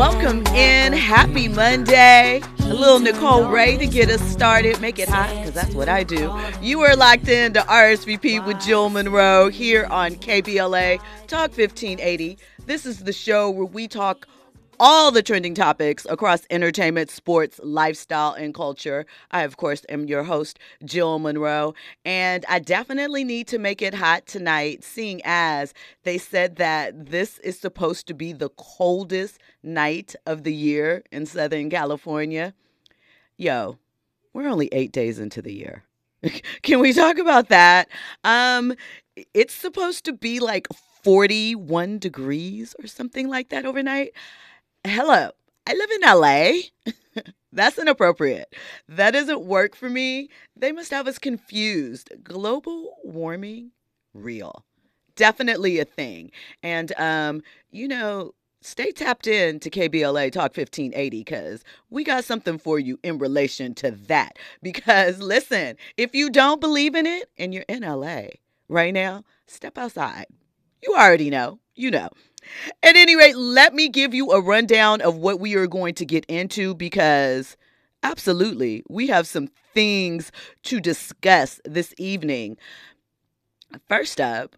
Welcome in. Happy Monday. A little Nicole Wray to get us started. Make it hot, because that's what I do. You are locked in to RSVP with Jill Munroe here on KBLA Talk 1580. This is the show where we talk all the trending topics across entertainment, sports, lifestyle, and culture. I, of course, am your host, Jill Munroe, and I definitely need to make it hot tonight, seeing as they said that this is supposed to be the coldest night of the year in Southern California. Yo, we're only eight days into the year. Can we talk about that? Um, it's supposed to be like 41 degrees or something like that overnight hello, I live in LA. That's inappropriate. That doesn't work for me. They must have us confused. Global warming, real. Definitely a thing. And, um, you know, stay tapped in to KBLA Talk 1580 because we got something for you in relation to that. Because listen, if you don't believe in it and you're in LA right now, step outside. You already know. You know. At any rate, let me give you a rundown of what we are going to get into because absolutely, we have some things to discuss this evening. First up,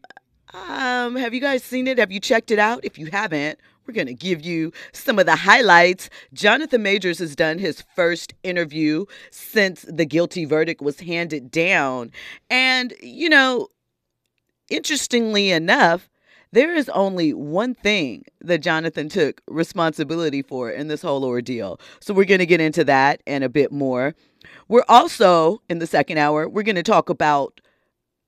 um, have you guys seen it? Have you checked it out? If you haven't, we're going to give you some of the highlights. Jonathan Majors has done his first interview since the guilty verdict was handed down. And, you know, interestingly enough, there is only one thing that Jonathan took responsibility for in this whole ordeal. So we're going to get into that and a bit more. We're also, in the second hour, we're going to talk about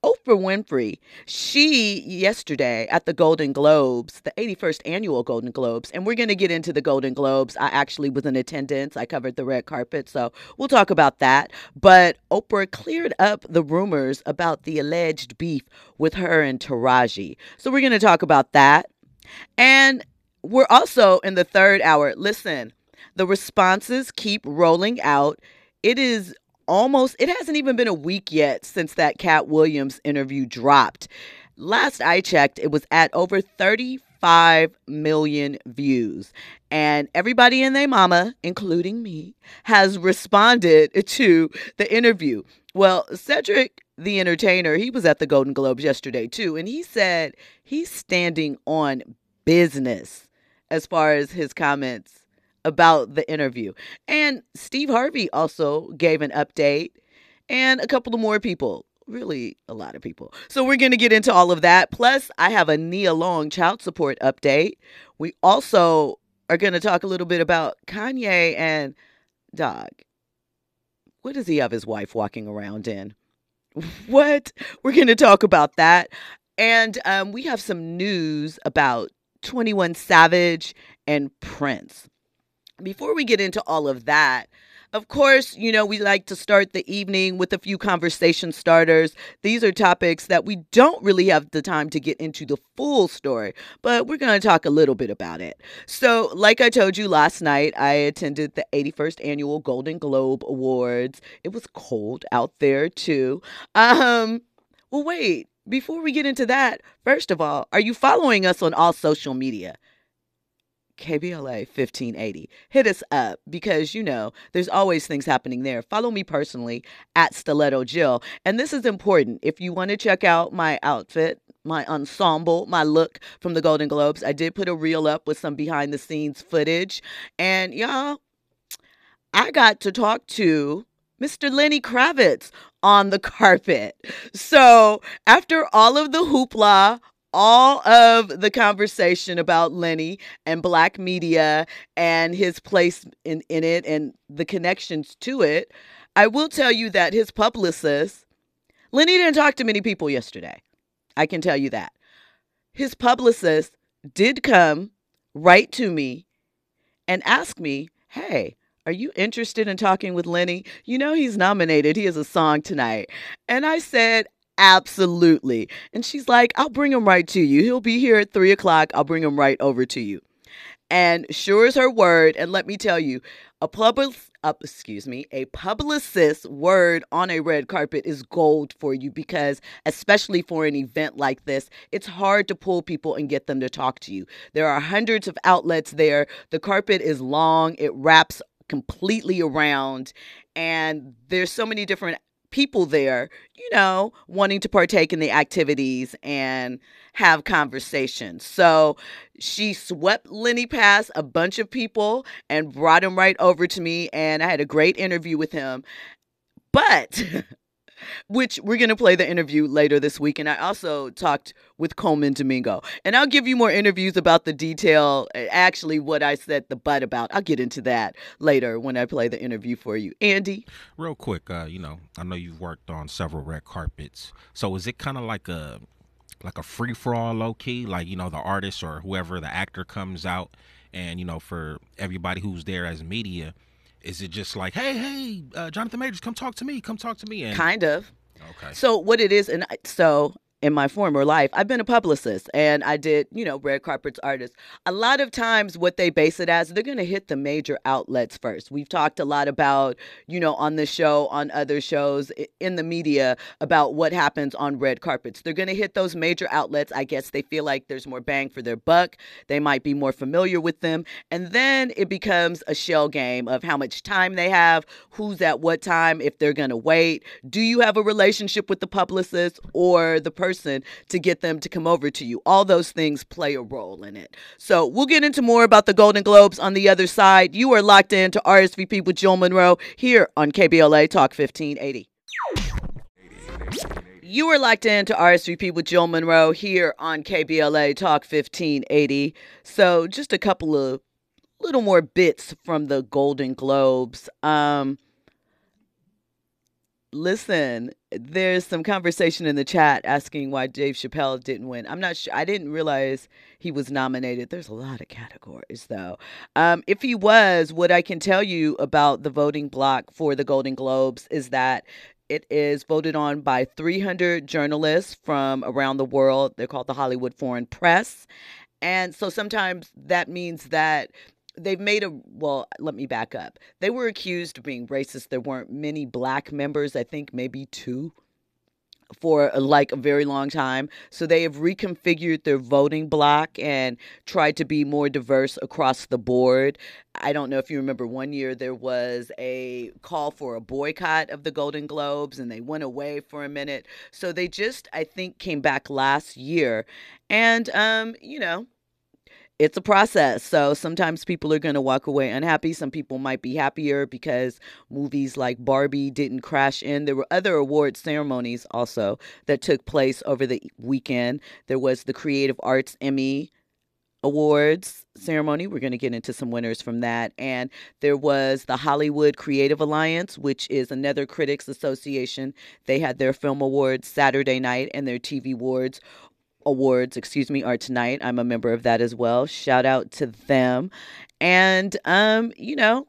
Oprah Winfrey, she yesterday at the Golden Globes, the 81st annual Golden Globes, and we're going to get into the Golden Globes. I actually was in attendance. I covered the red carpet, so we'll talk about that. But Oprah cleared up the rumors about the alleged beef with her and Taraji. So we're going to talk about that. And we're also in the third hour. Listen, the responses keep rolling out. It is almost, it hasn't even been a week yet since that Katt Williams interview dropped. Last I checked, it was at over 35 million views. And everybody and their mama, including me, has responded to the interview. Well, Cedric the entertainer, he was at the Golden Globes yesterday too, and he said he's standing on business as far as his comments about the interview. And Steve Harvey also gave an update, and a couple of more people. Really, a lot of people. So, we're going to get into all of that. Plus, I have a Nia Long child support update. We also are going to talk a little bit about Kanye and Dog. What does he have his wife walking around in? What? We're going to talk about that. And um, we have some news about 21 Savage and Prince. Before we get into all of that, of course, you know, we like to start the evening with a few conversation starters. These are topics that we don't really have the time to get into the full story, but we're going to talk a little bit about it. So, like I told you last night, I attended the 81st annual Golden Globe Awards. It was cold out there, too. Um, well, wait, before we get into that, first of all, are you following us on all social media? KBLA 1580. Hit us up because you know there's always things happening there. Follow me personally at Stiletto Jill. And this is important. If you want to check out my outfit, my ensemble, my look from the Golden Globes, I did put a reel up with some behind the scenes footage. And y'all, I got to talk to Mr. Lenny Kravitz on the carpet. So, after all of the hoopla all of the conversation about Lenny and black media and his place in, in it and the connections to it, I will tell you that his publicist, Lenny didn't talk to many people yesterday. I can tell you that. His publicist did come right to me and ask me, hey, are you interested in talking with Lenny? You know, he's nominated. He has a song tonight. And I said, Absolutely. And she's like, I'll bring him right to you. He'll be here at three o'clock. I'll bring him right over to you. And sure as her word, and let me tell you, a public up, excuse me, a publicist's word on a red carpet is gold for you because, especially for an event like this, it's hard to pull people and get them to talk to you. There are hundreds of outlets there. The carpet is long, it wraps completely around, and there's so many different people there, you know, wanting to partake in the activities and have conversations. So she swept Lenny past a bunch of people and brought him right over to me. And I had a great interview with him. But which we're going to play the interview later this week. And I also talked with Colman Domingo. And I'll give you more interviews about the detail, actually, what I said the butt about. I'll get into that later when I play the interview for you. Andy? Real quick, uh, you know, I know you've worked on several red carpets. So is it kind of like a like a free for all low key like you know the artist or whoever the actor comes out and you know for everybody who's there as media is it just like, hey, hey, uh, Jonathan Majors, come talk to me, come talk to me? And kind of. Okay. So what it is, and so in my former life, I've been a publicist and I did, you know, red carpets artists. A lot of times, what they base it as, they're going to hit the major outlets first. We've talked a lot about, you know, on the show, on other shows, in the media about what happens on red carpets. They're going to hit those major outlets. I guess they feel like there's more bang for their buck. They might be more familiar with them. And then it becomes a shell game of how much time they have, who's at what time, if they're going to wait. Do you have a relationship with the publicist or the person? Person to get them to come over to you. All those things play a role in it. So we'll get into more about the Golden Globes on the other side. You are locked in to RSVP with Jill Munroe here on KBLA Talk 1580. You are locked in to RSVP with Jill Munroe here on KBLA Talk 1580. So, just a couple of little more bits from the Golden Globes. Um, listen, there's some conversation in the chat asking why Dave Chappelle didn't win. I'm not sure. I didn't realize he was nominated. There's a lot of categories, though. Um, if he was, what I can tell you about the voting block for the Golden Globes is that it is voted on by 300 journalists from around the world. They're called the Hollywood Foreign Press. And so sometimes that means that they've made a well let me back up. They were accused of being racist. There weren't many black members i think maybe two for like a very long time. So they have reconfigured their voting block and tried to be more diverse across the board. I don't know if you remember one year there was a call for a boycott of the golden globes and they went away for a minute. So they just i think came back last year. And um you know it's a process. So sometimes people are going to walk away unhappy. Some people might be happier because movies like Barbie didn't crash in. There were other award ceremonies also that took place over the weekend. There was the Creative Arts Emmy Awards ceremony. We're going to get into some winners from that. And there was the Hollywood Creative Alliance, which is another critics association. They had their film awards Saturday night and their TV awards awards, excuse me, are tonight. I'm a member of that as well. Shout out to them. And um, you know,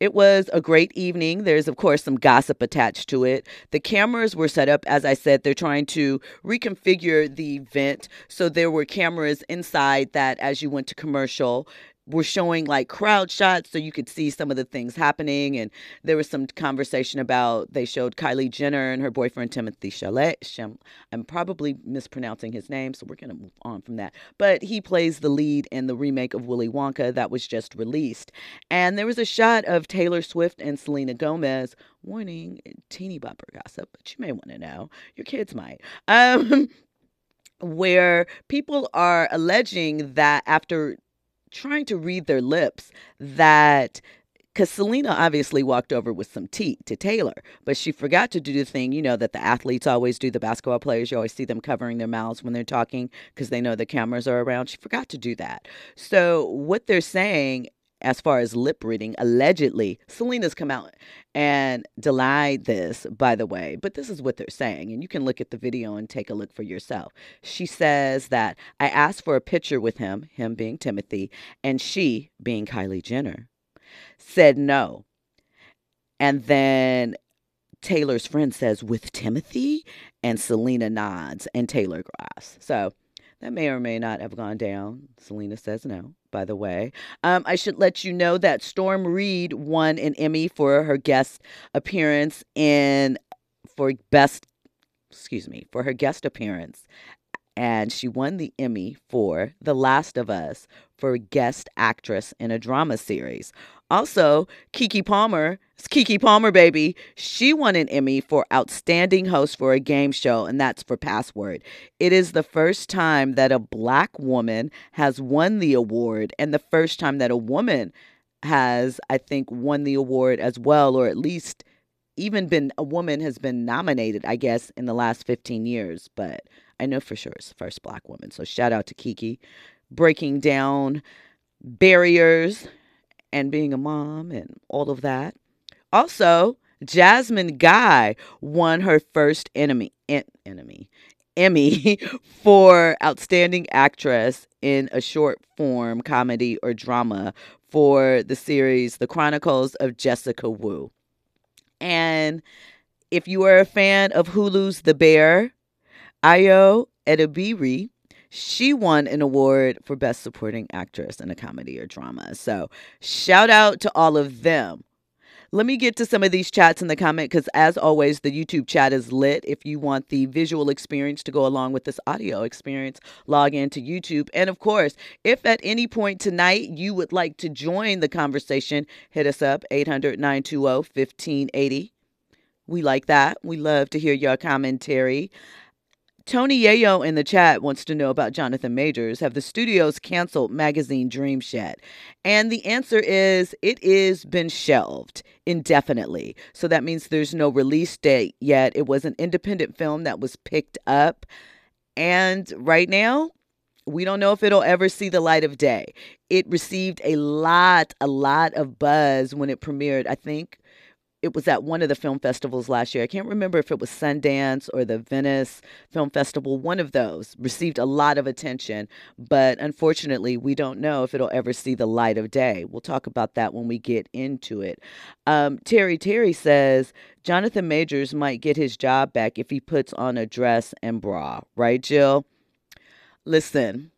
it was a great evening. There's, of course, some gossip attached to it. The cameras were set up, as I said, they're trying to reconfigure the event. So there were cameras inside that, as you went to commercial, were showing like crowd shots so you could see some of the things happening. And there was some conversation about they showed Kylie Jenner and her boyfriend Timothée Chalamet. I'm probably mispronouncing his name, so we're going to move on from that. But he plays the lead in the remake of Willy Wonka that was just released. And there was a shot of Taylor Swift and Selena Gomez. Warning, teeny bopper gossip, but you may want to know. Your kids might. Um, where people are alleging that after trying to read their lips that because Selena obviously walked over with some tea to Taylor, but she forgot to do the thing, you know, that the athletes always do, the basketball players, you always see them covering their mouths when they're talking because they know the cameras are around. She forgot to do that. So, what they're saying as far as lip reading, allegedly, Selena's come out and denied this, by the way, but this is what they're saying. And you can look at the video and take a look for yourself. She says that I asked for a picture with him, him being Timothy, and she, being Kylie Jenner, said no. And then Taylor's friend says, with Timothy? And Selena nods and Taylor grass. So that may or may not have gone down. Selena says no by the way. Um, I should let you know that Storm Reid won an Emmy for her guest appearance in for best excuse me, for her guest appearance and she won the Emmy for The Last of Us for guest actress in a drama series. Also, Keke Palmer, Keke Palmer baby, she won an Emmy for outstanding host for a game show and that's for Password. It is the first time that a black woman has won the award and the first time that a woman has I think won the award as well or at least even been a woman has been nominated, I guess, in the last 15 years, but I know for sure it's the first black woman. So shout out to Kiki breaking down barriers and being a mom and all of that. Also, Jasmine Guy won her first enemy en- enemy Emmy for outstanding actress in a short form comedy or drama for the series The Chronicles of Jessica Wu. And if you are a fan of Hulu's The Bear, Ayo Edebiri, she won an award for Best Supporting Actress in a Comedy or Drama. So shout out to all of them. Let me get to some of these chats in the comment because, as always, the YouTube chat is lit. If you want the visual experience to go along with this audio experience, log into YouTube. And of course, if at any point tonight you would like to join the conversation, hit us up 800 920 1580. We like that. We love to hear your commentary. Tony Yayo in the chat wants to know about Jonathan Majors. Have the studios canceled Magazine Dreams Shed? And the answer is it is been shelved indefinitely. So that means there's no release date yet. It was an independent film that was picked up. And right now, we don't know if it'll ever see the light of day. It received a lot, a lot of buzz when it premiered. I think it was at one of the film festivals last year. I can't remember if it was Sundance or the Venice Film Festival. One of those received a lot of attention, but unfortunately, we don't know if it'll ever see the light of day. We'll talk about that when we get into it. Um, Terry Terry says Jonathan Majors might get his job back if he puts on a dress and bra, right, Jill? Listen,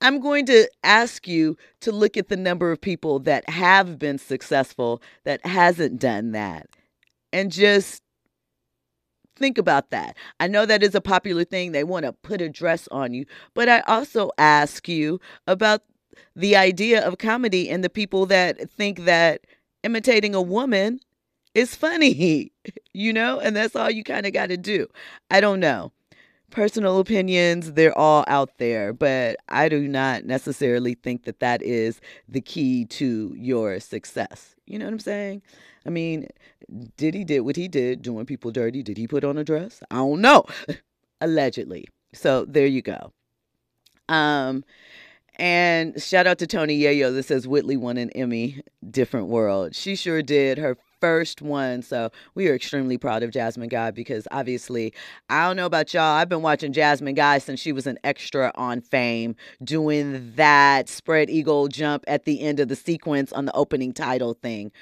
I'm going to ask you to look at the number of people that have been successful that hasn't done that and just think about that. I know that is a popular thing. They want to put a dress on you, but I also ask you about the idea of comedy and the people that think that imitating a woman is funny, you know, and that's all you kind of got to do. I don't know personal opinions they're all out there but i do not necessarily think that that is the key to your success. You know what i'm saying? I mean did he did what he did doing people dirty did he put on a dress? I don't know allegedly. So there you go. Um and shout out to Tony Yayo that says Whitley won an Emmy, different world. She sure did. Her first one. So we are extremely proud of Jasmine Guy because obviously, I don't know about y'all. I've been watching Jasmine Guy since she was an extra on Fame, doing that spread eagle jump at the end of the sequence on the opening title thing.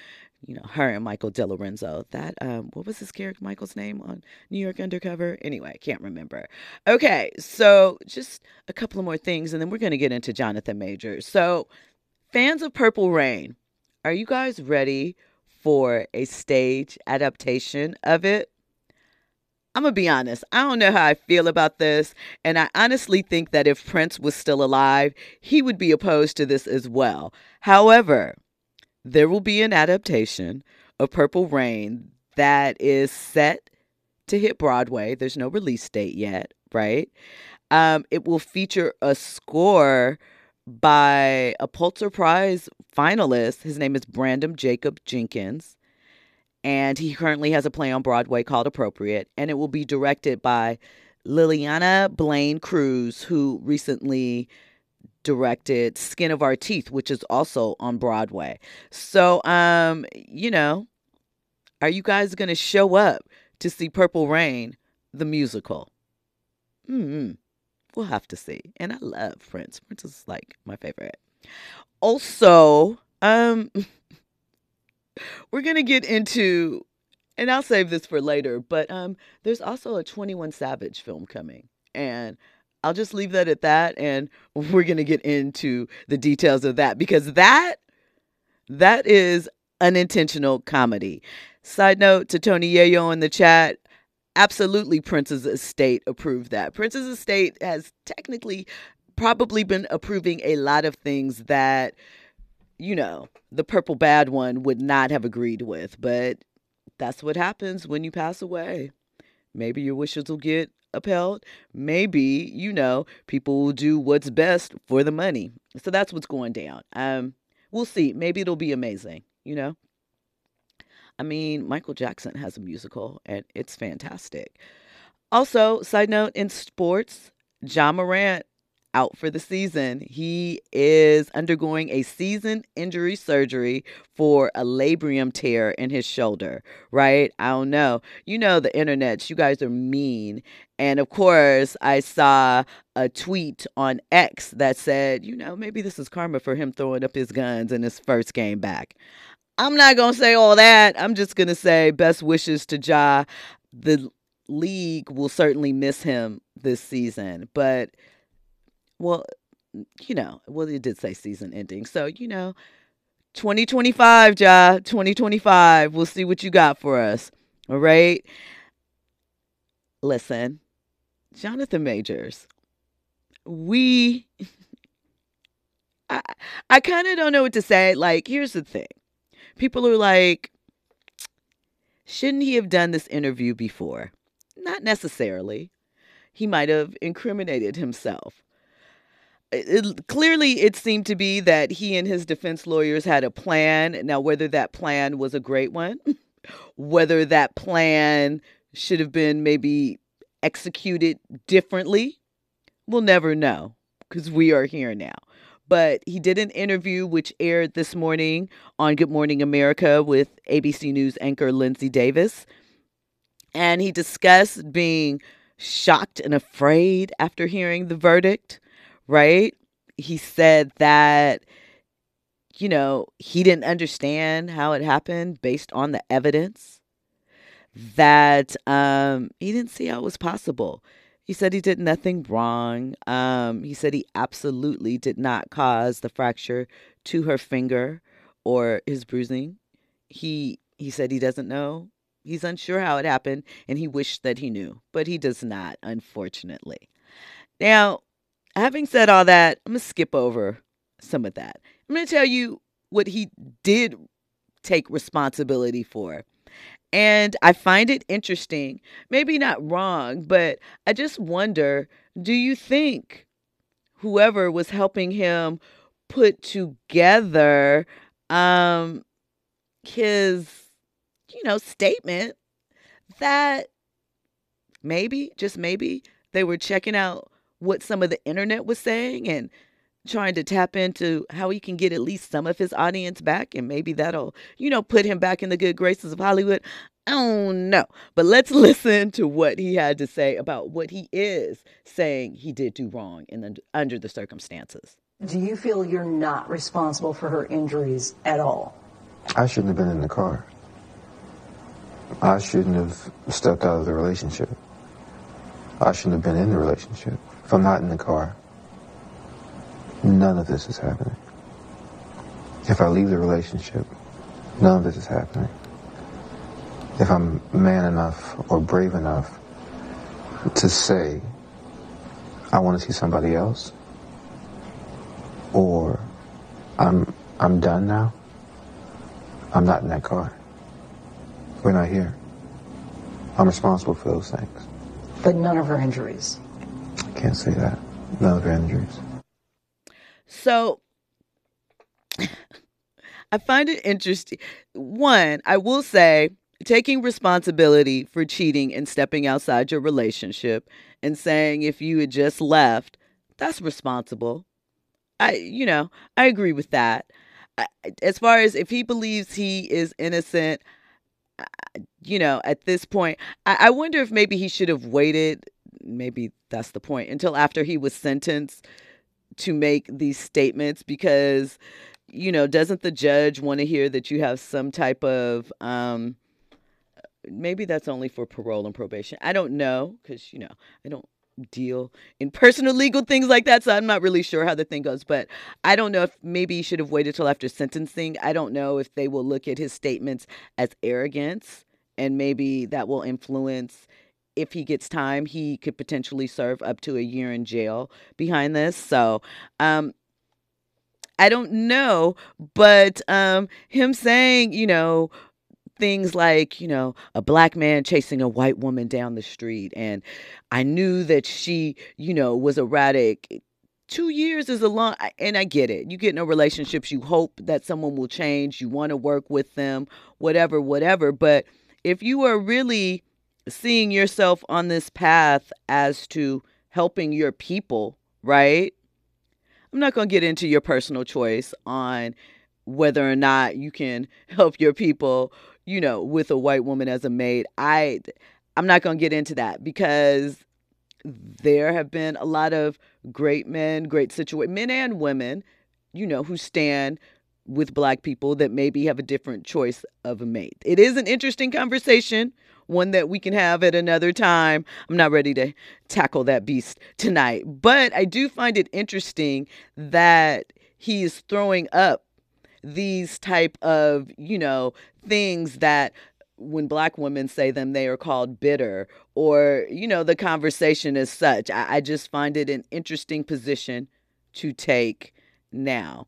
You know, her and Michael DeLorenzo. That, um, what was his character, Michael's name on New York Undercover? Anyway, I can't remember. Okay, so just a couple of more things, and then we're going to get into Jonathan Majors. So, fans of Purple Rain, are you guys ready for a stage adaptation of it. I'm going to be honest, I don't know how I feel about this. And I honestly think that if Prince was still alive, he would be opposed to this as well. However, there will be an adaptation of Purple Rain that is set to hit Broadway. There's no release date yet, right? Um, it will feature a score by a Pulitzer Prize finalist. His name is Branden Jacobs-Jenkins. And he currently has a play on Broadway called Appropriate. And it will be directed by Lileana Blain Cruz, who recently directed Skin of Our Teeth, which is also on Broadway. So, um, you know, are you guys going to show up to see Purple Rain, the musical? Hmm. We'll have to see. And I love Prince. Prince is like my favorite. Also, um we're to get into and I'll save this for later, but um there's also a 21 Savage film coming. And I'll just leave that at that. And we're to get into the details of that because that, that is unintentional comedy. Side note to Tony Yayo in the chat. Absolutely, Prince's estate approved that. Prince's estate has technically probably been approving a lot of things that, you know, the purple bad one would not have agreed with. But that's what happens when you pass away. Maybe your wishes will get upheld. Maybe, you know, people will do what's best for the money. So that's what's going down. Um, we'll see. Maybe it'll be amazing, you know? I mean, Michael Jackson has a musical and it's fantastic. Also, side note in sports, Ja Morant out for the season. He is undergoing a season injury surgery for a labrum tear in his shoulder, right? I don't know. You know, the internet, you guys are mean. And of course, I saw a tweet on X that said, you know, maybe this is karma for him throwing up his guns in his first game back. I'm not going to say all that. I'm just going to say best wishes to Ja. The league will certainly miss him this season, but well, you know, well, it did say season ending. So, you know, 2025, Ja, 2025. We'll see what you got for us. All right. Listen, Jonathan Majors, we, I, I kind of don't know what to say. Like, here's the thing people are like, shouldn't he have done this interview before? Not necessarily. He might have incriminated himself it, clearly it seemed to be that he and his defense lawyers had a plan. Now, whether that plan was a great one, whether that plan should have been maybe executed differently, we'll never know because we are here now. But he did an interview which aired this morning on Good Morning America with ABC News anchor Linsey Davis. And he discussed being shocked and afraid after hearing the verdict right? He said that, you know, he didn't understand how it happened based on the evidence, that um, he didn't see how it was possible. He said he did nothing wrong. Um, he said he absolutely did not cause the fracture to her finger or his bruising. He he said he doesn't know. He's unsure how it happened and he wished that he knew, but he does not, unfortunately. Now, having said all that, I'm going to skip over some of that. I'm going to tell you what he did take responsibility for. And I find it interesting, maybe not wrong, but I just wonder do you think whoever was helping him put together um his you know statement that maybe just maybe they were checking out what some of the internet was saying and trying to tap into how he can get at least some of his audience back and maybe that'll you know put him back in the good graces of hollywood. I don't know. But let's listen to what he had to say about what he is saying he did do wrong in the, under the circumstances. Do you feel you're not responsible for her injuries at all? I shouldn't have been in the car. I shouldn't have stepped out of the relationship. I shouldn't have been in the relationship if I'm not in the car, none of this is happening. If I leave the relationship, none of this is happening. If I'm man enough or brave enough to say, I want to see somebody else, or I'm, I'm done now, I'm not in that car. We're not here. I'm responsible for those things. But none of her injuries. I can't say that. None of her injuries. So I find it interesting. One, I will say, taking responsibility for cheating and stepping outside your relationship and saying if you had just left, that's responsible. I, you know, I agree with that. I, as far as if he believes he is innocent, you know, at this point, I, I wonder if maybe he should have waited maybe that's the point until after he was sentenced to make these statements because you know doesn't the judge want to hear that you have some type of um maybe that's only for parole and probation i don't know because you know i don't deal in personal legal things like that. So I'm not really sure how the thing goes. But I don't know if maybe he should have waited till after sentencing. I don't know if they will look at his statements as arrogance and maybe that will influence if he gets time, he could potentially serve up to a year in jail behind this. So, um, I don't know, but um, him saying, you know, things like, you know, a black man chasing a white woman down the street, and I knew that she, you know, was erratic. Two years is a long, and I get it. You get a relationships, you hope that someone will change, you want to work with them, whatever, whatever. But if you are really seeing yourself on this path as to helping your people, right? I'm not going to get into your personal choice on whether or not you can help your people, you know, with a white woman as a maid. I I'm not going to get into that because there have been a lot of great men, great situation men and women, you know, who stand with black people that maybe have a different choice of a mate. It is an interesting conversation one that we can have at another time. I'm not ready to tackle that beast tonight, but I do find it interesting that he's throwing up these type of, you know, things that when black women say them, they are called bitter, or, you know, the conversation is such. I, I just find it an interesting position to take now.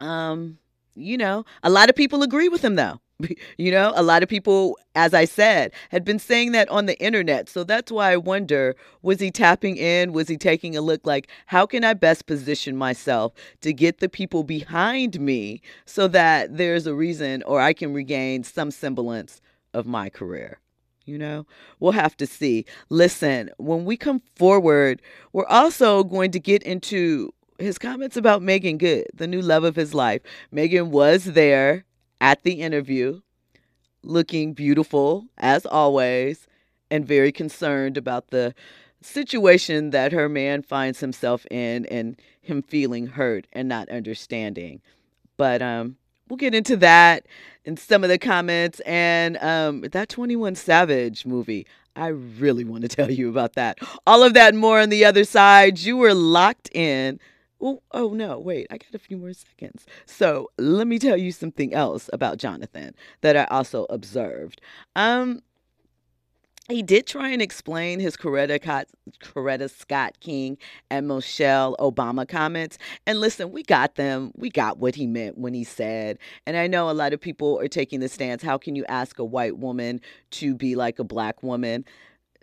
Um, you know, a lot of people agree with him though. You know, a lot of people, as I said, had been saying that on the internet. So that's why I wonder was he tapping in? Was he taking a look like, how can I best position myself to get the people behind me so that there's a reason or I can regain some semblance of my career? You know, we'll have to see. Listen, when we come forward, we're also going to get into his comments about Meagan Good, the new love of his life. Megan was there at the interview, looking beautiful as always, and very concerned about the situation that her man finds himself in and him feeling hurt and not understanding. But um, we'll get into that in some of the comments and um, that 21 Savage movie. I really want to tell you about that. All of that and more on the other side. You were locked in well, oh no, wait, I got a few more seconds. So let me tell you something else about Jonathan that I also observed. Um, he did try and explain his Coretta, Coretta Scott King and Michelle Obama comments. And listen, we got them. We got what he meant when he said. And I know a lot of people are taking the stance how can you ask a white woman to be like a black woman?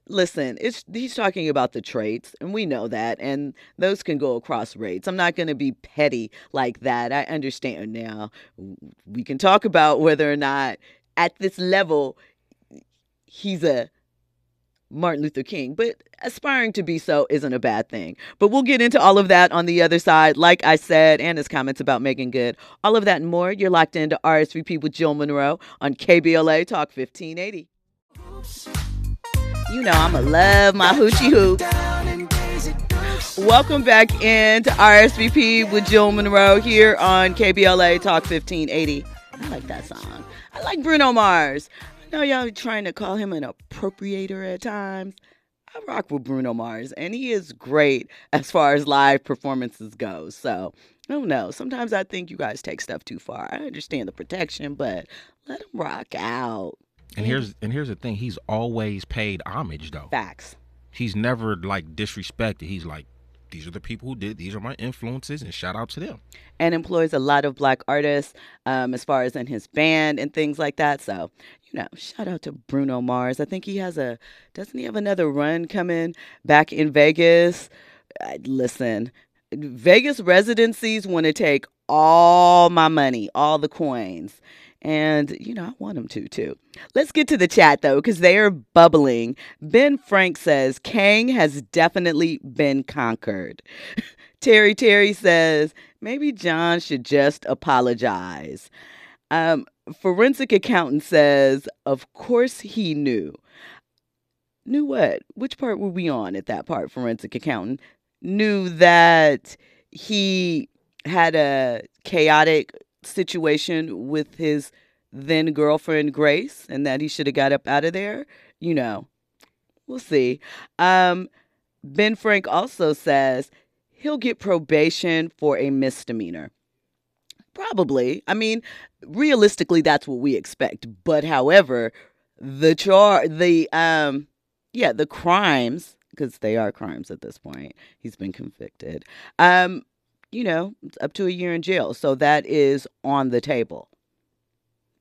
Listen, it's he's talking about the traits, and we know that, and those can go across rates. I'm not going to be petty like that. I understand now. We can talk about whether or not at this level he's a Martin Luther King, but aspiring to be so isn't a bad thing. But we'll get into all of that on the other side, like I said, and his comments about Meagan Good. All of that and more. You're locked into RSVP with Jill Munroe on KBLA Talk 1580 you know I'ma love my hoochie hoop. Welcome back into RSVP with Jill Munroe here on KBLA Talk 1580. I like that song. I like Bruno Mars. I know y'all trying to call him an appropriator at times. I rock with Bruno Mars, and he is great as far as live performances go. So, I don't know. Sometimes I think you guys take stuff too far. I understand the protection, but let him rock out. And here's and here's the thing: he's always paid homage, though. Facts. He's never like disrespected. He's like, these are the people who did. These are my influences, and shout out to them. And employs a lot of black artists, um, as far as in his band and things like that. So, you know, shout out to Bruno Mars. I think he has a. Doesn't he have another run coming back in Vegas? Uh, listen, Vegas residencies want to take all my money, all the coins. And, you know, I want them to too. Let's get to the chat though, because they are bubbling. Ben Frank says Kang has definitely been conquered. Terry Terry says maybe John should just apologize. Um, forensic accountant says, of course he knew. Knew what? Which part were we on at that part, forensic accountant? Knew that he had a chaotic situation with his then girlfriend Grace and that he should have got up out of there, you know, we'll see. Um, Ben Frank also says he'll get probation for a misdemeanor. Probably. I mean, realistically, that's what we expect. But however, the char, the um, yeah, the crimes because they are crimes at this point. He's been convicted. Um, you know, up to a year in jail. So that is on the table.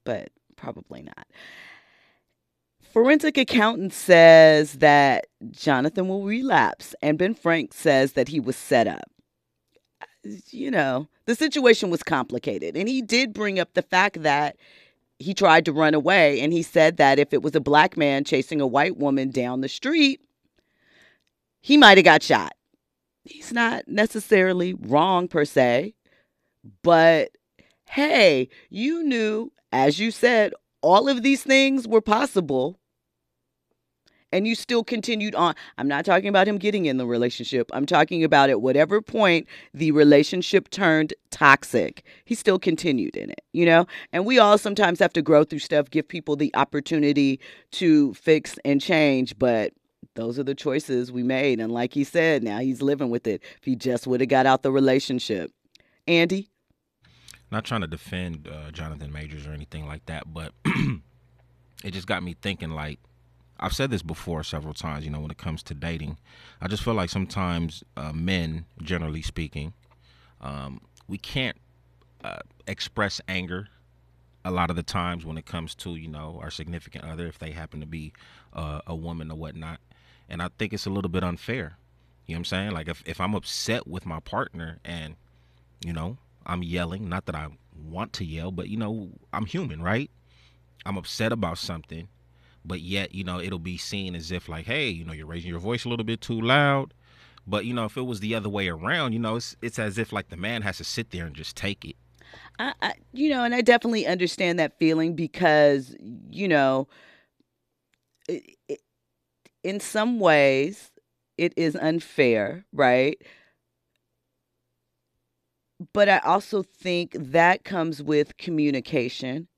But probably not. Forensic accountant says that Jonathan will relapse, and Ben Frank says that he was set up. Uh, you know, the situation was complicated, and he did bring up the fact that he tried to run away, and he said that if it was a black man chasing a white woman down the street, he might have got shot. He's not necessarily wrong per se, but hey, you knew, as you said, all of these things were possible and you still continued on. I'm not talking about him getting in the relationship. I'm talking about at whatever point the relationship turned toxic, he still continued in it, you know? And we all sometimes have to grow through stuff, give people the opportunity to fix and change, but those are the choices we made. And like he said, now he's living with it. If he just would have got out the relationship. Andy? Not trying to defend uh, Jonathan Majors or anything like that, but it just got me thinking like, I've said this before several times, you know, when it comes to dating. I just feel like sometimes uh, men, generally speaking, um, we can't uh, express anger a lot of the times when it comes to, you know, our significant other, if they happen to be uh, a woman or whatnot. And I think it's a little bit unfair. You know what I'm saying? Like if, if I'm upset with my partner and, you know, I'm yelling, not that I want to yell, but, you know, I'm human, right? I'm upset about something but yet you know it'll be seen as if like hey you know you're raising your voice a little bit too loud but you know if it was the other way around you know it's it's as if like the man has to sit there and just take it I, I you know and i definitely understand that feeling because you know it, in some ways it is unfair right? But i also think that comes with communication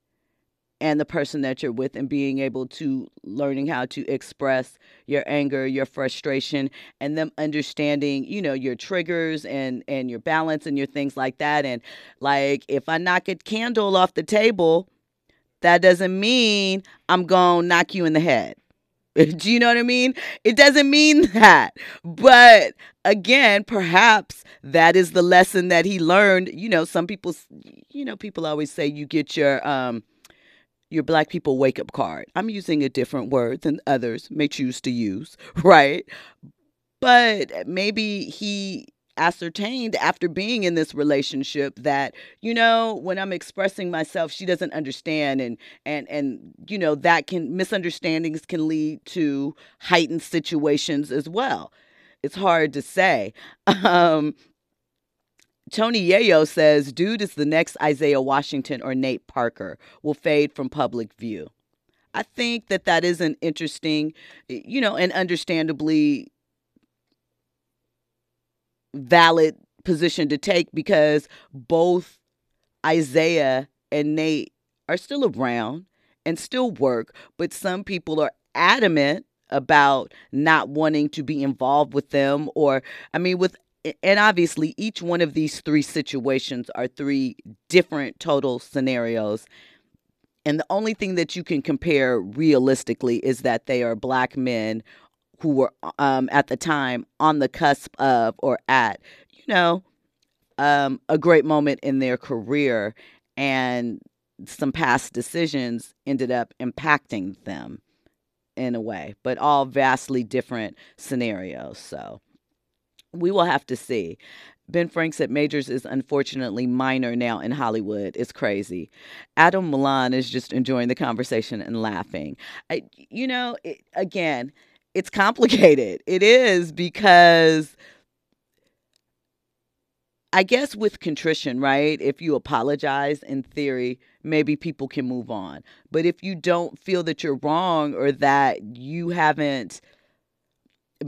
and the person that you're with and being able to learning how to express your anger your frustration and them understanding you know your triggers and and your balance and your things like that. And like if i knock a candle off the table that doesn't mean i'm gonna knock you in the head do you know what I mean? It doesn't mean that. But again, perhaps that is the lesson that he learned. You know, some people, you know, people always say you get your, um, your black people wake up card. I'm using a different word than others may choose to use, right? But maybe he ascertained after being in this relationship that you know when i'm expressing myself she doesn't understand and and and you know that can misunderstandings can lead to heightened situations as well. It's hard to say. Um Tony Yayo says, dude is the next Isaiah Washington or Nate Parker, will fade from public view. I think that that is an interesting, you know, and understandably valid position to take because both Isaiah and Nate are still around and still work, but some people are adamant about not wanting to be involved with them or I mean with and obviously each one of these three situations are three different total scenarios. And the only thing that you can compare realistically is that they are black men who were um, at the time on the cusp of or at you know um, a great moment in their career and some past decisions ended up impacting them in a way but all vastly different scenarios so we will have to see. Ben Frank said Majors is unfortunately minor now in Hollywood. It's crazy. Adam Milan is just enjoying the conversation and laughing. I, you know, it, again, it's complicated. It is because I guess with contrition, right? If you apologize in theory, maybe people can move on. But if you don't feel that you're wrong or that you haven't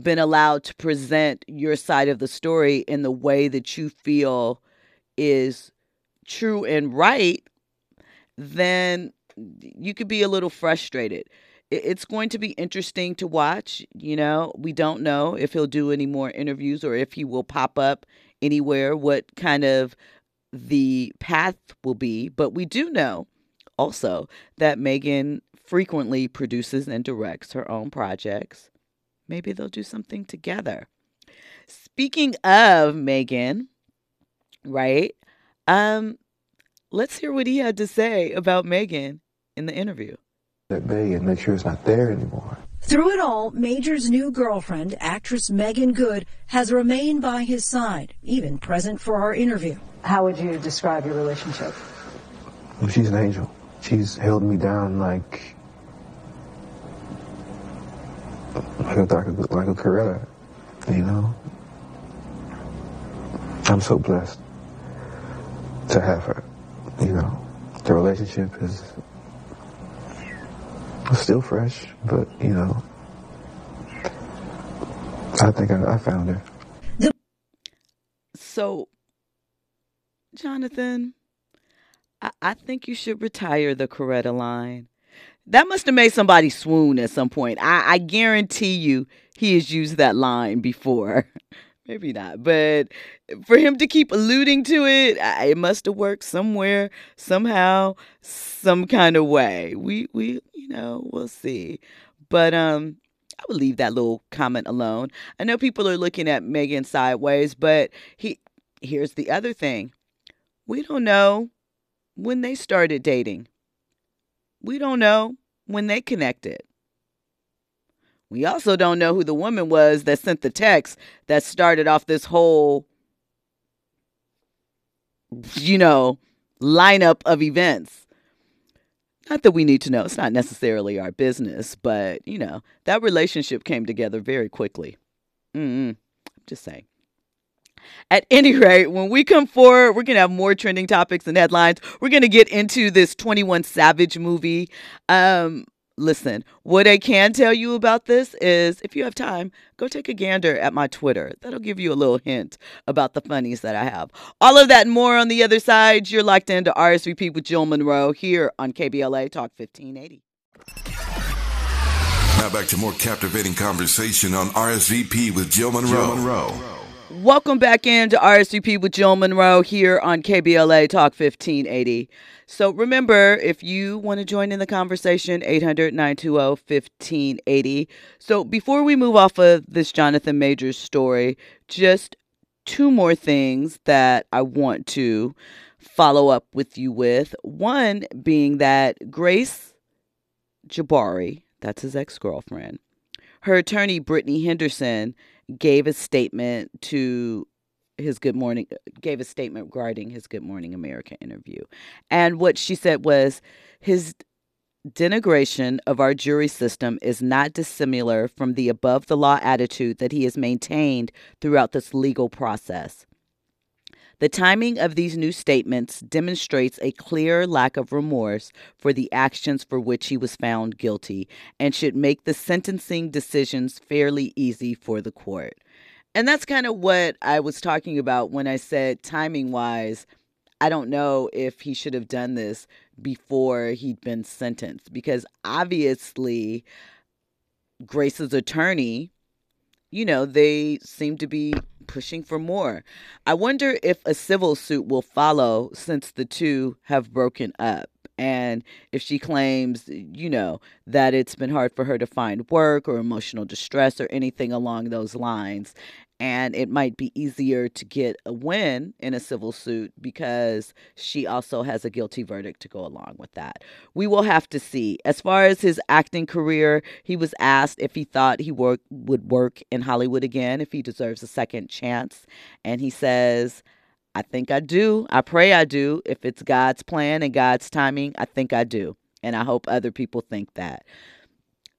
been allowed to present your side of the story in the way that you feel is true and right, then you could be a little frustrated. It's going to be interesting to watch. You know, we don't know if he'll do any more interviews or if he will pop up anywhere, what kind of the path will be. But we do know also that Meagan frequently produces and directs her own projects. Maybe they'll do something together. Speaking of Meagan, right? Um, let's hear what he had to say about Meagan in the interview. That bay and make sure it's not there anymore. Through it all, Major's new girlfriend, actress Meagan Good, has remained by his side, even present for our interview. How would you describe your relationship? Well, she's an angel. She's held me down like like a, like a, like a Coretta, you know? I'm so blessed to have her, you know? The relationship is still fresh, but, you know, I think I, I found her. So, Jonathan, I, I think you should retire the Coretta line. That must have made somebody swoon at some point. I, I guarantee you he has used that line before. Maybe not, but for him to keep alluding to it, it must have worked somewhere, somehow, some kind of way. We we you know we'll see, but um, I would leave that little comment alone. I know people are looking at Meagan sideways, but he here's the other thing: we don't know when they started dating. We don't know when they connected. We also don't know who the woman was that sent the text that started off this whole, you know, lineup of events. Not that we need to know, it's not necessarily our business, but, you know, that relationship came together very quickly. Mm-mm. Just saying. At any rate, when we come forward, we're going to have more trending topics and headlines. We're going to get into this 21 Savage movie. Um, listen, what I can tell you about this is if you have time, go take a gander at my Twitter. That'll give you a little hint about the funnies that I have. All of that and more on the other side. You're locked into RSVP with Jill Munroe here on KBLA Talk 1580. Now back to more captivating conversation on RSVP with Jill Munroe. Jill Munroe. Welcome back into RSVP with Jill Munroe here on KBLA Talk 1580. So remember, if you want to join in the conversation, 800 920 1580. So before we move off of this Jonathan Majors story, just two more things that I want to follow up with you with. One being that Grace Jabbari, that's his ex girlfriend, her attorney, Brittany Henderson, gave a statement to his Good Morning, gave a statement regarding his Good Morning America interview. And what she said was his denigration of our jury system is not dissimilar from the above the law attitude that he has maintained throughout this legal process. The timing of these new statements demonstrates a clear lack of remorse for the actions for which he was found guilty and should make the sentencing decisions fairly easy for the court. And that's kind of what I was talking about when I said timing wise, I don't know if he should have done this before he'd been sentenced because obviously Grace's attorney, you know, they seem to be pushing for more. I wonder if a civil suit will follow since the two have broken up. And if she claims, you know, that it's been hard for her to find work or emotional distress or anything along those lines, and it might be easier to get a win in a civil suit because she also has a guilty verdict to go along with that. We will have to see. As far as his acting career, he was asked if he thought he work, would work in Hollywood again, if he deserves a second chance, and he says, I think I do. I pray I do. If it's God's plan and God's timing, I think I do. And I hope other people think that.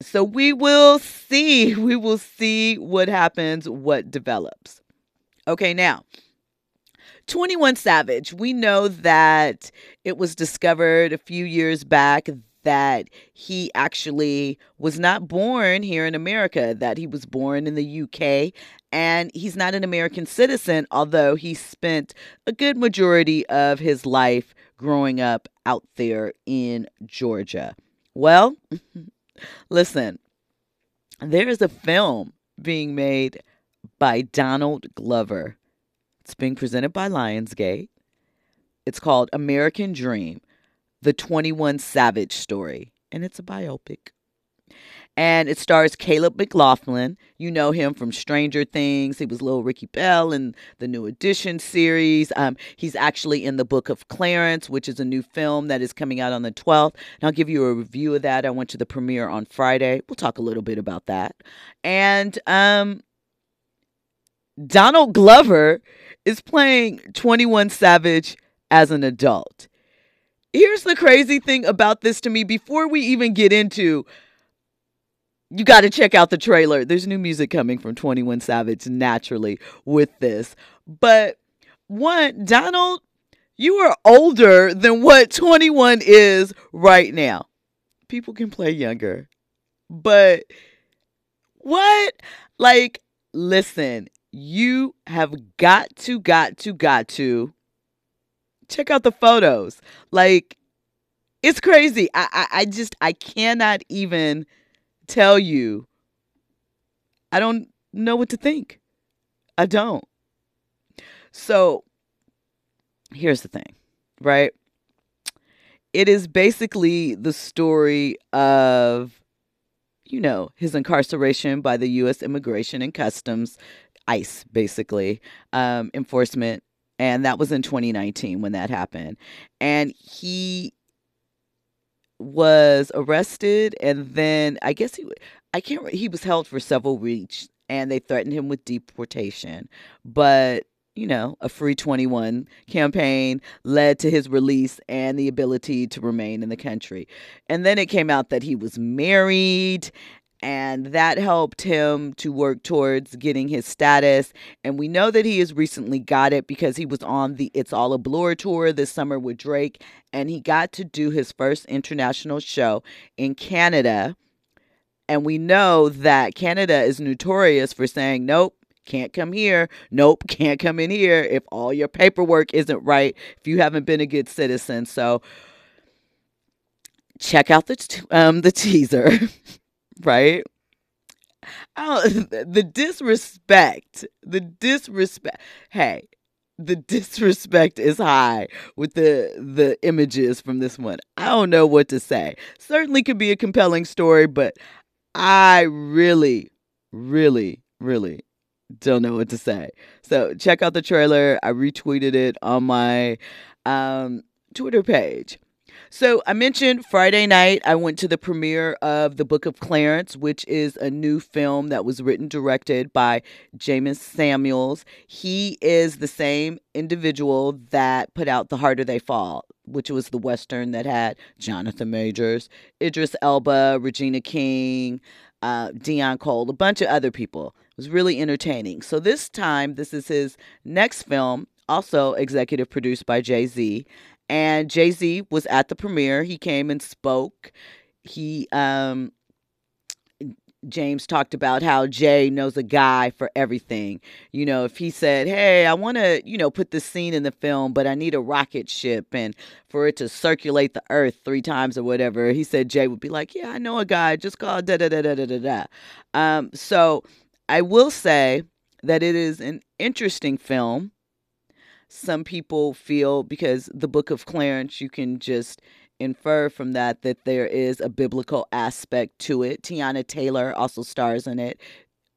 So we will see. We will see what happens, what develops. Okay, now, 21 Savage, we know that it was discovered a few years back that he actually was not born here in America, that he was born in the UK, and he's not an American citizen, although he spent a good majority of his life growing up out there in Georgia. Well, Listen, there is a film being made by Donald Glover. It's being presented by Lionsgate. It's called American Dream, the 21 Savage story, and it's a biopic and it stars Caleb McLaughlin. You know him from Stranger Things. He was little Ricky Bell in the New Edition series. Um, he's actually in the Book of Clarence, which is a new film that is coming out on the 12th. And I'll give you a review of that. I went to the premiere on Friday. We'll talk a little bit about that. And um, Donald Glover is playing 21 Savage as an adult. Here's the crazy thing about this to me before we even get into you got to check out the trailer. There's new music coming from 21 Savage naturally with this. But one, Donald, you are older than what 21 is right now. People can play younger. But what? Like, listen, you have got to, got to, got to check out the photos. Like, it's crazy. I, I, I just, I cannot even tell you I don't know what to think. I don't. So here's the thing, right? It is basically the story of, you know, his incarceration by the U.S. Immigration and Customs, ICE, basically, um, enforcement. And that was in 2019 when that happened. And he was arrested and then I guess he I can't he was held for several weeks and they threatened him with deportation. But you know, a free 21 campaign led to his release and the ability to remain in the country. And then it came out that he was married and that helped him to work towards getting his status. And we know that he has recently got it because he was on the It's All a Blur tour this summer with Drake, and he got to do his first international show in Canada. And we know that Canada is notorious for saying, nope, can't come here. Nope, can't come in here if all your paperwork isn't right, if you haven't been a good citizen. So check out the, t- um, the teaser. right? the disrespect, the disrespect. Hey, the disrespect is high with the the images from this one. I don't know what to say. Certainly could be a compelling story, but I really, really, really don't know what to say. So check out the trailer. I retweeted it on my um, Twitter page. So I mentioned Friday night, I went to the premiere of The Book of Clarence, which is a new film that was written, directed by Jeymes Samuels. He is the same individual that put out The Harder They Fall, which was the Western that had Jonathan Majors, Idris Elba, Regina King, uh, Deon Cole, a bunch of other people. It was really entertaining. So this time, this is his next film, also executive produced by Jay Z. And Jay Z was at the premiere. He came and spoke. He, um, Jeymes talked about how Jay knows a guy for everything. You know, if he said, Hey, I want to, you know, put this scene in the film, but I need a rocket ship and for it to circulate the earth three times or whatever, he said Jay would be like, Yeah, I know a guy, just call da da da da da da da. Um, so I will say that it is an interesting film some people feel because the book of Clarence, you can just infer from that that there is a biblical aspect to it. Teyana Taylor also stars in it.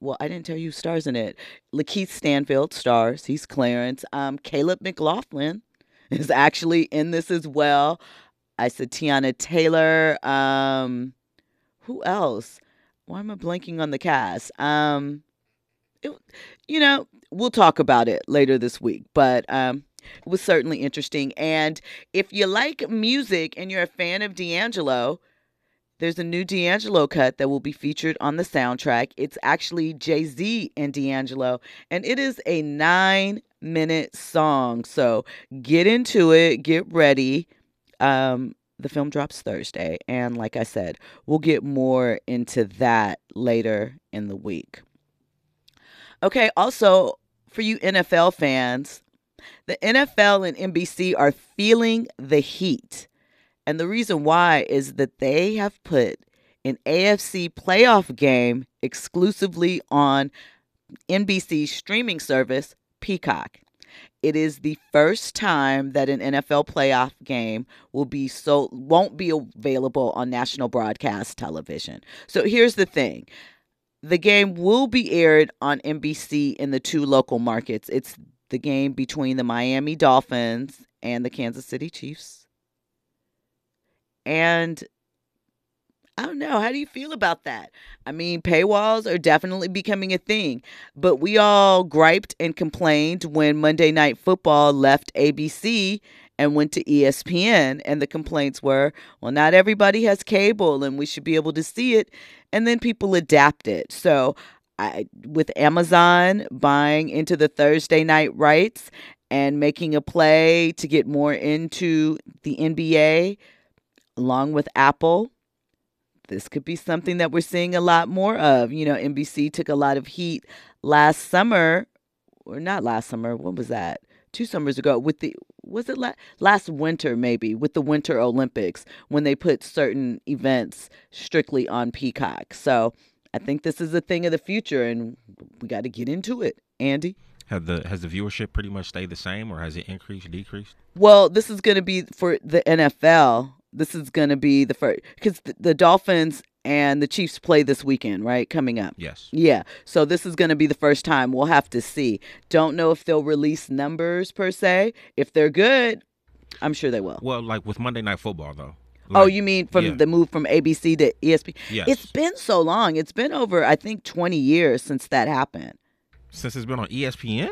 Well, I didn't tell you stars in it. Lakeith Stanfield stars. He's Clarence. Um, Caleb McLaughlin is actually in this as well. I said Teyana Taylor. Um, who else? Why am I blanking on the cast? Um, it, you know, we'll talk about it later this week, but um, it was certainly interesting. And if you like music and you're a fan of D'Angelo, there's a new D'Angelo cut that will be featured on the soundtrack. It's actually Jay Z and D'Angelo, and it is a nine minute song. So get into it, get ready. Um, the film drops Thursday, and like I said, we'll get more into that later in the week. Okay, also for you NFL fans, the NFL and NBC are feeling the heat. And the reason why is that they have put an AFC playoff game exclusively on NBC's streaming service, Peacock. It is the first time that an NFL playoff game will be so won't be available on national broadcast television. So here's the thing. The game will be aired on NBC in the two local markets. It's the game between the Miami Dolphins and the Kansas City Chiefs. And I don't know. How do you feel about that? I mean, paywalls are definitely becoming a thing, but we all griped and complained when Monday Night Football left ABC and went to ESPN. And the complaints were, well, not everybody has cable and we should be able to see it. And then people adapt it. So, I, with Amazon buying into the Thursday night rights and making a play to get more into the NBA, along with Apple this could be something that we're seeing a lot more of. You know, NBC took a lot of heat last summer, or not last summer. What was that? Two summers ago with the was it la- last winter maybe with the Winter Olympics when they put certain events strictly on Peacock. So I think this is a thing of the future, and we got to get into it. Andy. Have the has the viewership pretty much stayed the same, or has it increased, decreased? Well, this is going to be for the NFL this is going to be the first because the, the Dolphins and the Chiefs play this weekend, right? Coming up. Yes. Yeah. So this is going to be the first time. We'll have to see. Don't know if they'll release numbers per se. If they're good, I'm sure they will. Well, like with Monday Night Football, though. oh, you mean from yeah. the move from ABC to ESPN? Yes. It's been so long. It's been over, I think, 20 years since that happened. Since it's been on ESPN?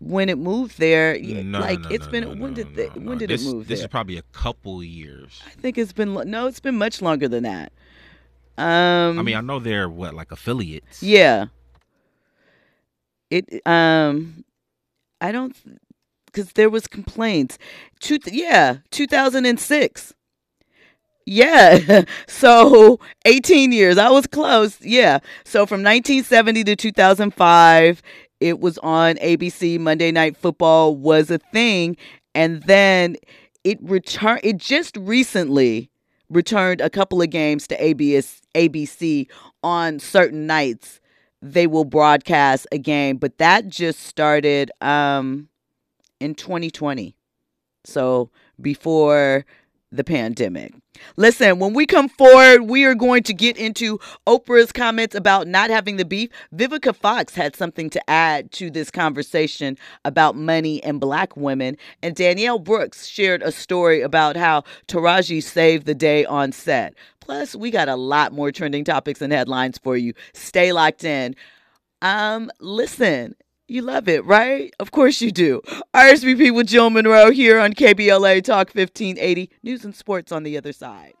when it moved there, No, like no, it's no, been when did the, when did this, it move This there? is probably a couple years. I think it's been no, it's been much longer than that. Um, I mean, I know they're what like affiliates. yeah. It um, I don't because there was complaints. Two, yeah, two thousand and six. Yeah. So 18 years. I was close. Yeah. So from 1970 to 2005, it was on ABC. Monday Night Football was a thing. And then it returned, it just recently returned a couple of games to ABS, ABC on certain nights. They will broadcast a game, but that just started um, in 2020. So before the pandemic. Listen, when we come forward, we are going to get into Oprah's comments about not having the beef. Vivica Fox had something to add to this conversation about money and black women. And Danielle Brooks shared a story about how Taraji saved the day on set. Plus, we got a lot more trending topics and headlines for you. Stay locked in. Um, listen, you love it, right? Of course you do. RSVP with Jill Munroe here on KBLA Talk 1580. News and sports on the other side.